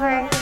over.